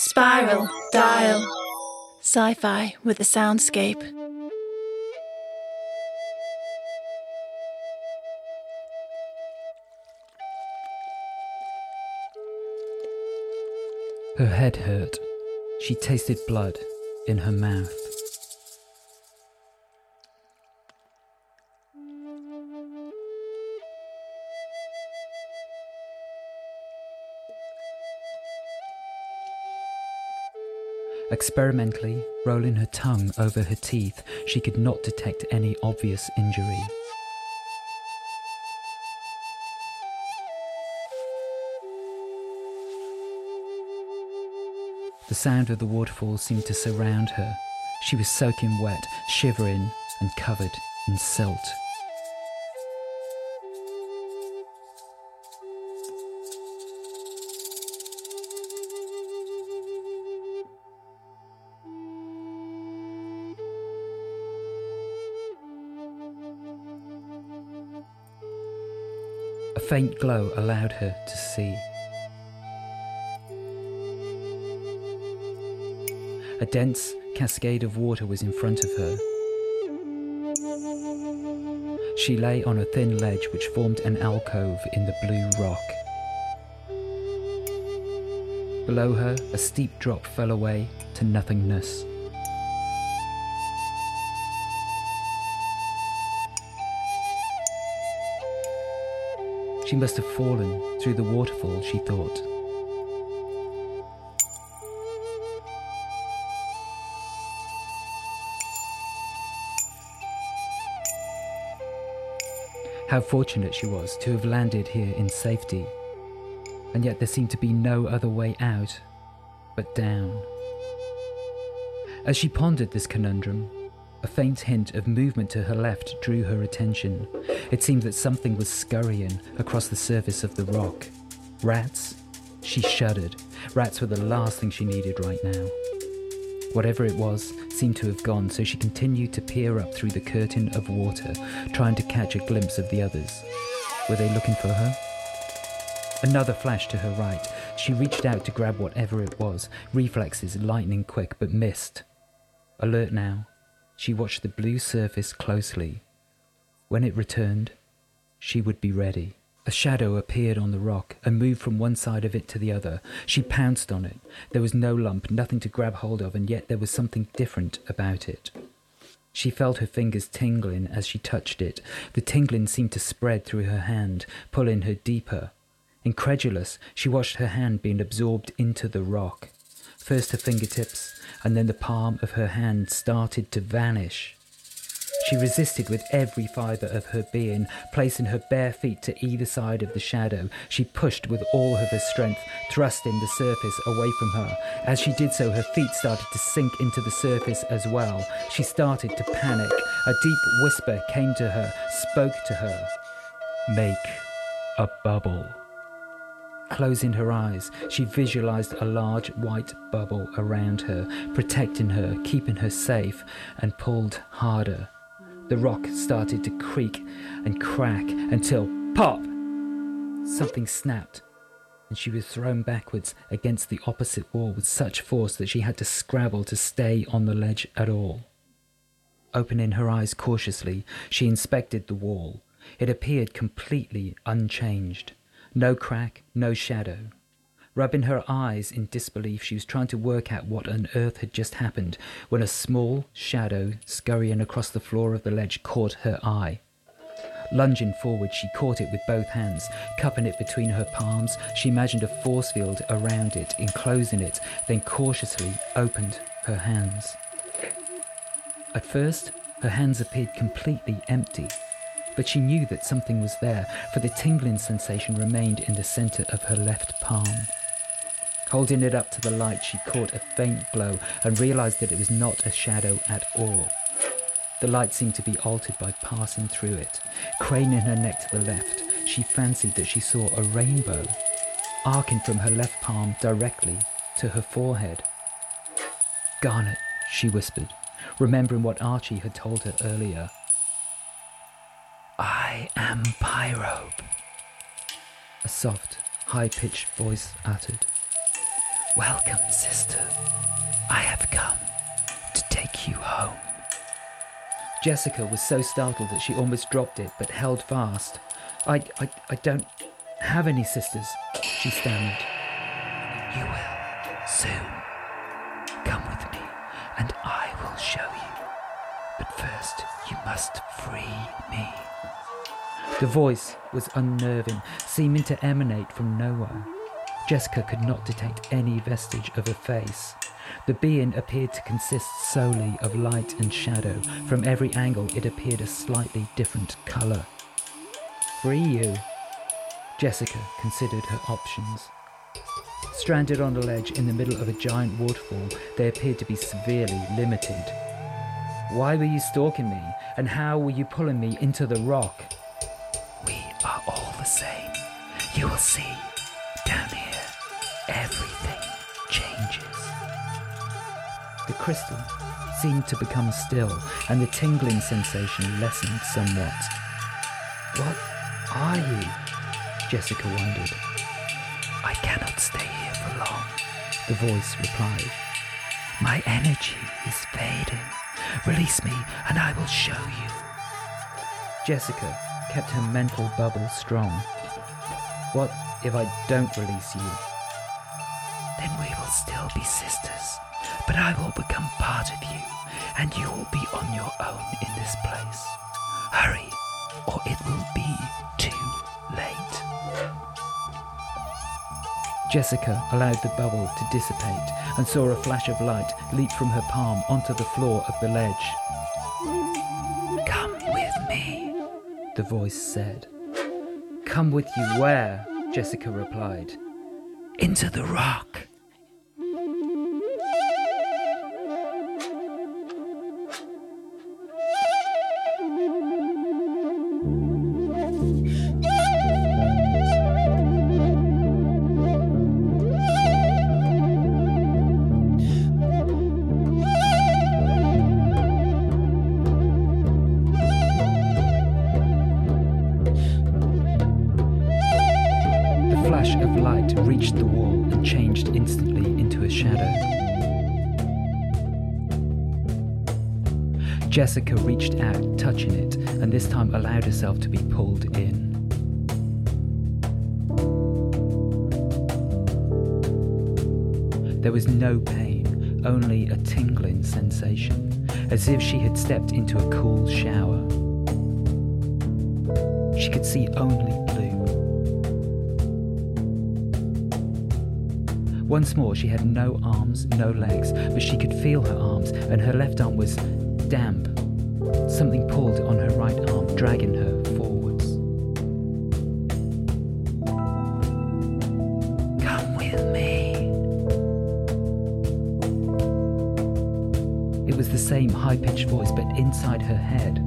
Spiral, dial. Sci fi with a soundscape. Her head hurt. She tasted blood in her mouth. Experimentally, rolling her tongue over her teeth, she could not detect any obvious injury. The sound of the waterfall seemed to surround her. She was soaking wet, shivering, and covered in silt. Faint glow allowed her to see. A dense cascade of water was in front of her. She lay on a thin ledge which formed an alcove in the blue rock. Below her, a steep drop fell away to nothingness. She must have fallen through the waterfall, she thought. How fortunate she was to have landed here in safety. And yet there seemed to be no other way out but down. As she pondered this conundrum, a faint hint of movement to her left drew her attention. It seemed that something was scurrying across the surface of the rock. Rats? She shuddered. Rats were the last thing she needed right now. Whatever it was seemed to have gone, so she continued to peer up through the curtain of water, trying to catch a glimpse of the others. Were they looking for her? Another flash to her right. She reached out to grab whatever it was, reflexes lightning quick, but missed. Alert now, she watched the blue surface closely. When it returned, she would be ready. A shadow appeared on the rock and moved from one side of it to the other. She pounced on it. There was no lump, nothing to grab hold of, and yet there was something different about it. She felt her fingers tingling as she touched it. The tingling seemed to spread through her hand, pulling her deeper. Incredulous, she watched her hand being absorbed into the rock. First her fingertips, and then the palm of her hand started to vanish. She resisted with every fibre of her being, placing her bare feet to either side of the shadow. She pushed with all of her strength, thrusting the surface away from her. As she did so, her feet started to sink into the surface as well. She started to panic. A deep whisper came to her, spoke to her. Make a bubble. Closing her eyes, she visualized a large white bubble around her, protecting her, keeping her safe, and pulled harder. The rock started to creak and crack until pop! Something snapped, and she was thrown backwards against the opposite wall with such force that she had to scrabble to stay on the ledge at all. Opening her eyes cautiously, she inspected the wall. It appeared completely unchanged. No crack, no shadow. Rubbing her eyes in disbelief, she was trying to work out what on earth had just happened when a small shadow scurrying across the floor of the ledge caught her eye. Lunging forward, she caught it with both hands, cupping it between her palms. She imagined a force field around it, enclosing it, then cautiously opened her hands. At first, her hands appeared completely empty, but she knew that something was there, for the tingling sensation remained in the center of her left palm. Holding it up to the light, she caught a faint glow and realized that it was not a shadow at all. The light seemed to be altered by passing through it. Craning her neck to the left, she fancied that she saw a rainbow, arcing from her left palm directly to her forehead. Garnet, she whispered, remembering what Archie had told her earlier. I am Pyrope, a soft, high pitched voice uttered. Welcome, sister. I have come to take you home. Jessica was so startled that she almost dropped it, but held fast. I, I, I don't have any sisters, she stammered. You will soon. Come with me, and I will show you. But first, you must free me. The voice was unnerving, seeming to emanate from nowhere. Jessica could not detect any vestige of a face. The being appeared to consist solely of light and shadow. From every angle, it appeared a slightly different colour. Free you? Jessica considered her options. Stranded on a ledge in the middle of a giant waterfall, they appeared to be severely limited. Why were you stalking me, and how were you pulling me into the rock? You will see. Down here, everything changes. The crystal seemed to become still, and the tingling sensation lessened somewhat. What are you? Jessica wondered. I cannot stay here for long, the voice replied. My energy is fading. Release me, and I will show you. Jessica kept her mental bubble strong. What if I don't release you? Then we will still be sisters, but I will become part of you, and you will be on your own in this place. Hurry, or it will be too late. Jessica allowed the bubble to dissipate and saw a flash of light leap from her palm onto the floor of the ledge. Come with me, the voice said. Come with you where? Jessica replied. Into the rock. Shadow. Jessica reached out, touching it, and this time allowed herself to be pulled in. There was no pain, only a tingling sensation, as if she had stepped into a cool shower. She could see only Once more, she had no arms, no legs, but she could feel her arms, and her left arm was damp. Something pulled on her right arm, dragging her forwards. Come with me. It was the same high pitched voice, but inside her head.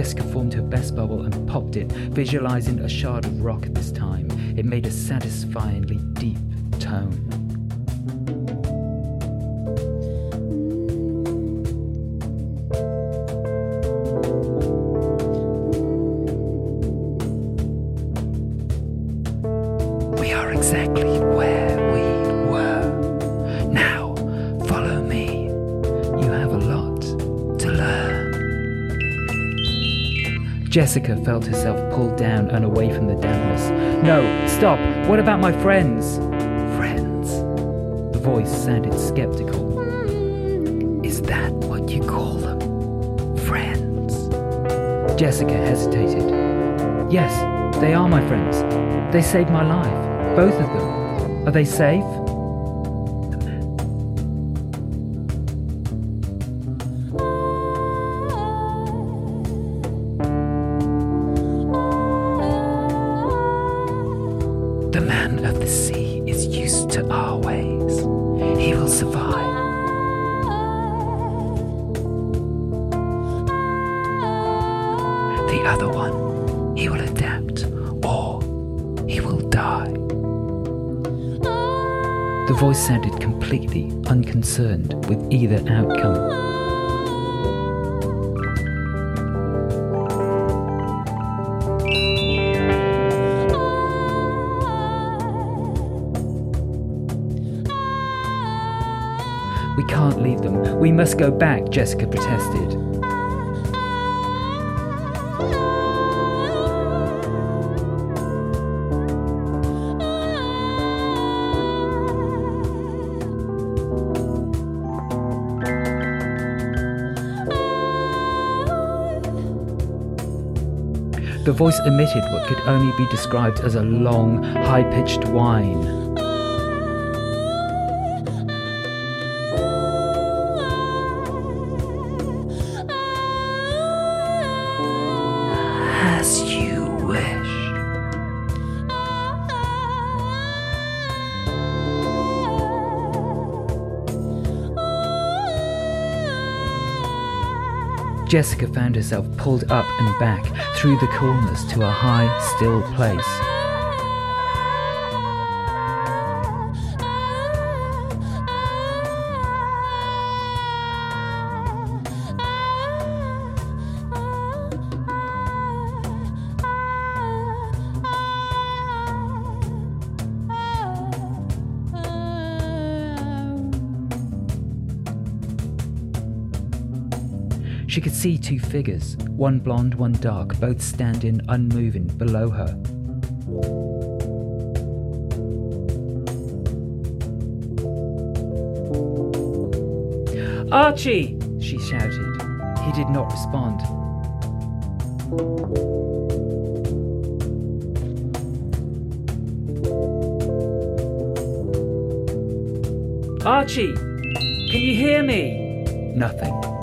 Jessica formed her best bubble and popped it, visualizing a shard of rock this time. It made a satisfyingly deep tone. We are exactly where Jessica felt herself pulled down and away from the dampness. No, stop! What about my friends? Friends? The voice sounded skeptical. Is that what you call them? Friends? Jessica hesitated. Yes, they are my friends. They saved my life. Both of them. Are they safe? voice sounded completely unconcerned with either outcome. We can't leave them. We must go back, Jessica protested. The voice emitted what could only be described as a long, high pitched whine. Jessica found herself pulled up and back through the coolness to a high, still place. She could see two figures, one blonde, one dark, both standing unmoving below her. Archie! she shouted. He did not respond. Archie! Can you hear me? Nothing.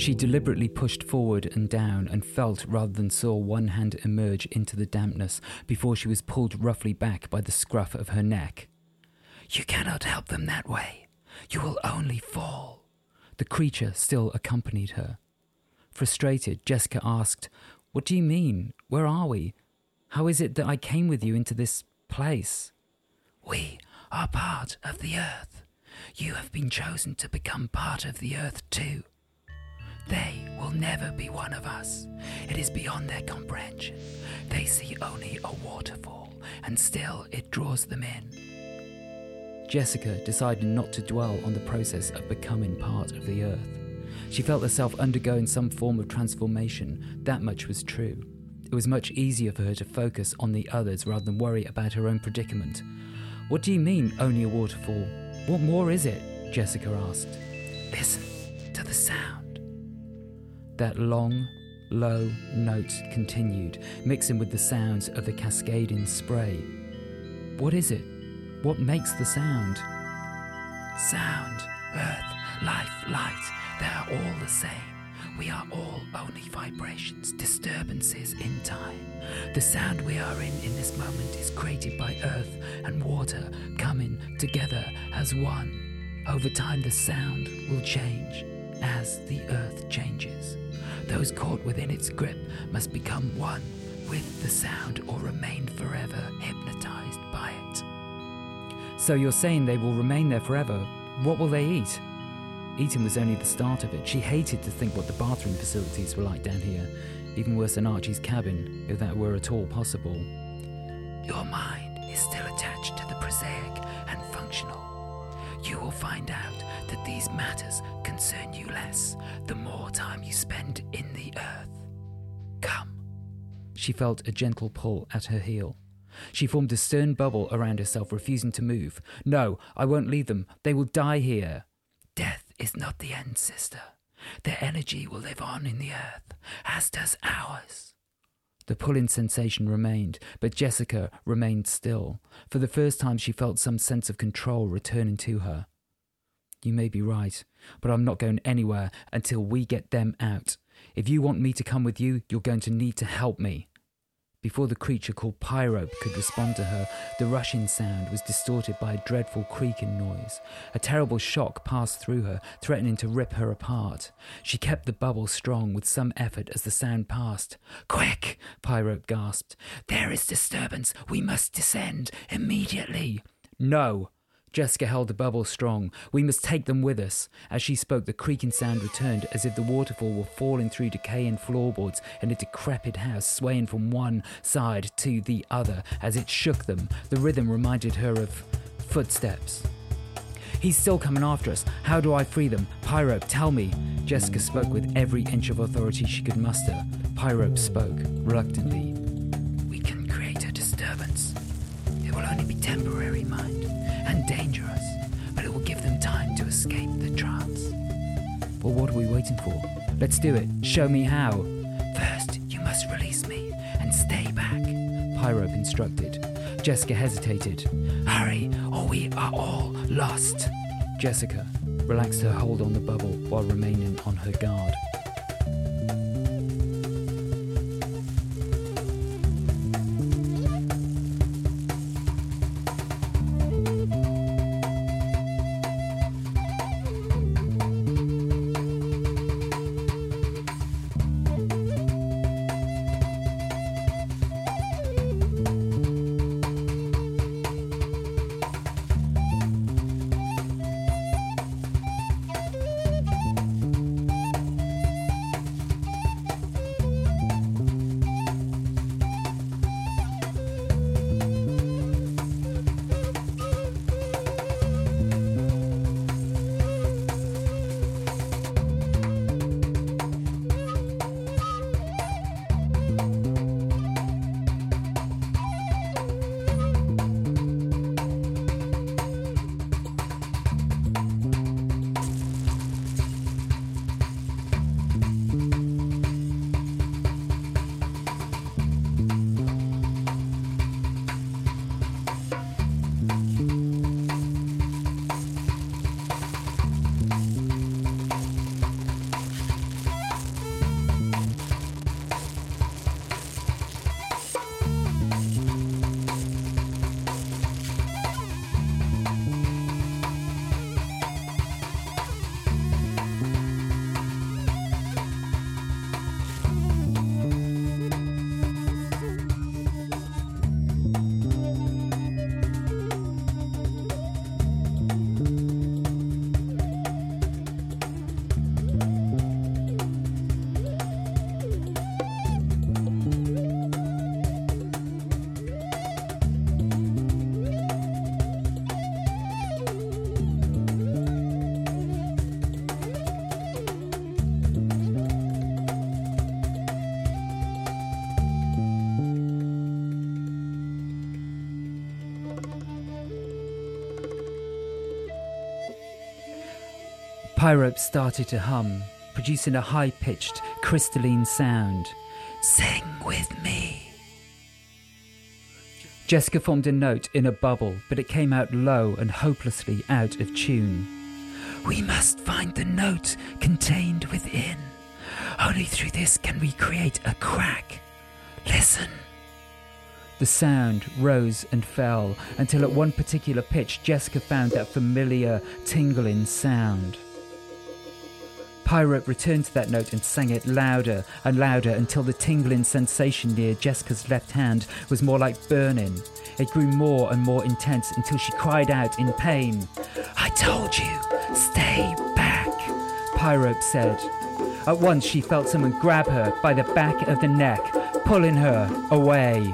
She deliberately pushed forward and down and felt rather than saw one hand emerge into the dampness before she was pulled roughly back by the scruff of her neck. You cannot help them that way. You will only fall. The creature still accompanied her. Frustrated, Jessica asked, What do you mean? Where are we? How is it that I came with you into this place? We are part of the earth. You have been chosen to become part of the earth too. They will never be one of us. It is beyond their comprehension. They see only a waterfall, and still it draws them in. Jessica decided not to dwell on the process of becoming part of the earth. She felt herself undergoing some form of transformation. That much was true. It was much easier for her to focus on the others rather than worry about her own predicament. What do you mean, only a waterfall? What more is it? Jessica asked. Listen to the sound. That long, low note continued, mixing with the sounds of the cascading spray. What is it? What makes the sound? Sound, earth, life, light, they are all the same. We are all only vibrations, disturbances in time. The sound we are in in this moment is created by earth and water coming together as one. Over time, the sound will change as the earth changes. Those caught within its grip must become one with the sound or remain forever hypnotized by it. So you're saying they will remain there forever? What will they eat? Eating was only the start of it. She hated to think what the bathroom facilities were like down here, even worse than Archie's cabin, if that were at all possible. Your mind is still attached to the prosaic and functional. You will find out that these matters concern you less the more time you spend in the earth. Come. She felt a gentle pull at her heel. She formed a stern bubble around herself, refusing to move. No, I won't leave them. They will die here. Death is not the end, sister. Their energy will live on in the earth, as does ours. The pulling sensation remained, but Jessica remained still. For the first time, she felt some sense of control returning to her. You may be right, but I'm not going anywhere until we get them out. If you want me to come with you, you're going to need to help me. Before the creature called Pyrope could respond to her, the rushing sound was distorted by a dreadful creaking noise. A terrible shock passed through her, threatening to rip her apart. She kept the bubble strong with some effort as the sound passed. Quick! Pyrope gasped. There is disturbance. We must descend immediately. No, Jessica held the bubble strong. We must take them with us. As she spoke, the creaking sound returned as if the waterfall were falling through decaying floorboards in a decrepit house, swaying from one side to the other as it shook them. The rhythm reminded her of footsteps. He's still coming after us. How do I free them? Pyrope, tell me. Jessica spoke with every inch of authority she could muster. Pyrope spoke, reluctantly. We can create a disturbance. It will only be temporary, mind and dangerous, but it will give them time to escape the trance. Well, what are we waiting for? Let's do it. Show me how. First, you must release me and stay back, Pyrope instructed. Jessica hesitated. Hurry, or we are all lost. Jessica relaxed her hold on the bubble while remaining on her guard. Pyrope started to hum, producing a high pitched, crystalline sound. Sing with me. Jessica formed a note in a bubble, but it came out low and hopelessly out of tune. We must find the note contained within. Only through this can we create a crack. Listen. The sound rose and fell until at one particular pitch Jessica found that familiar tingling sound. Pyrope returned to that note and sang it louder and louder until the tingling sensation near Jessica's left hand was more like burning. It grew more and more intense until she cried out in pain. I told you, stay back, Pyrope said. At once she felt someone grab her by the back of the neck, pulling her away.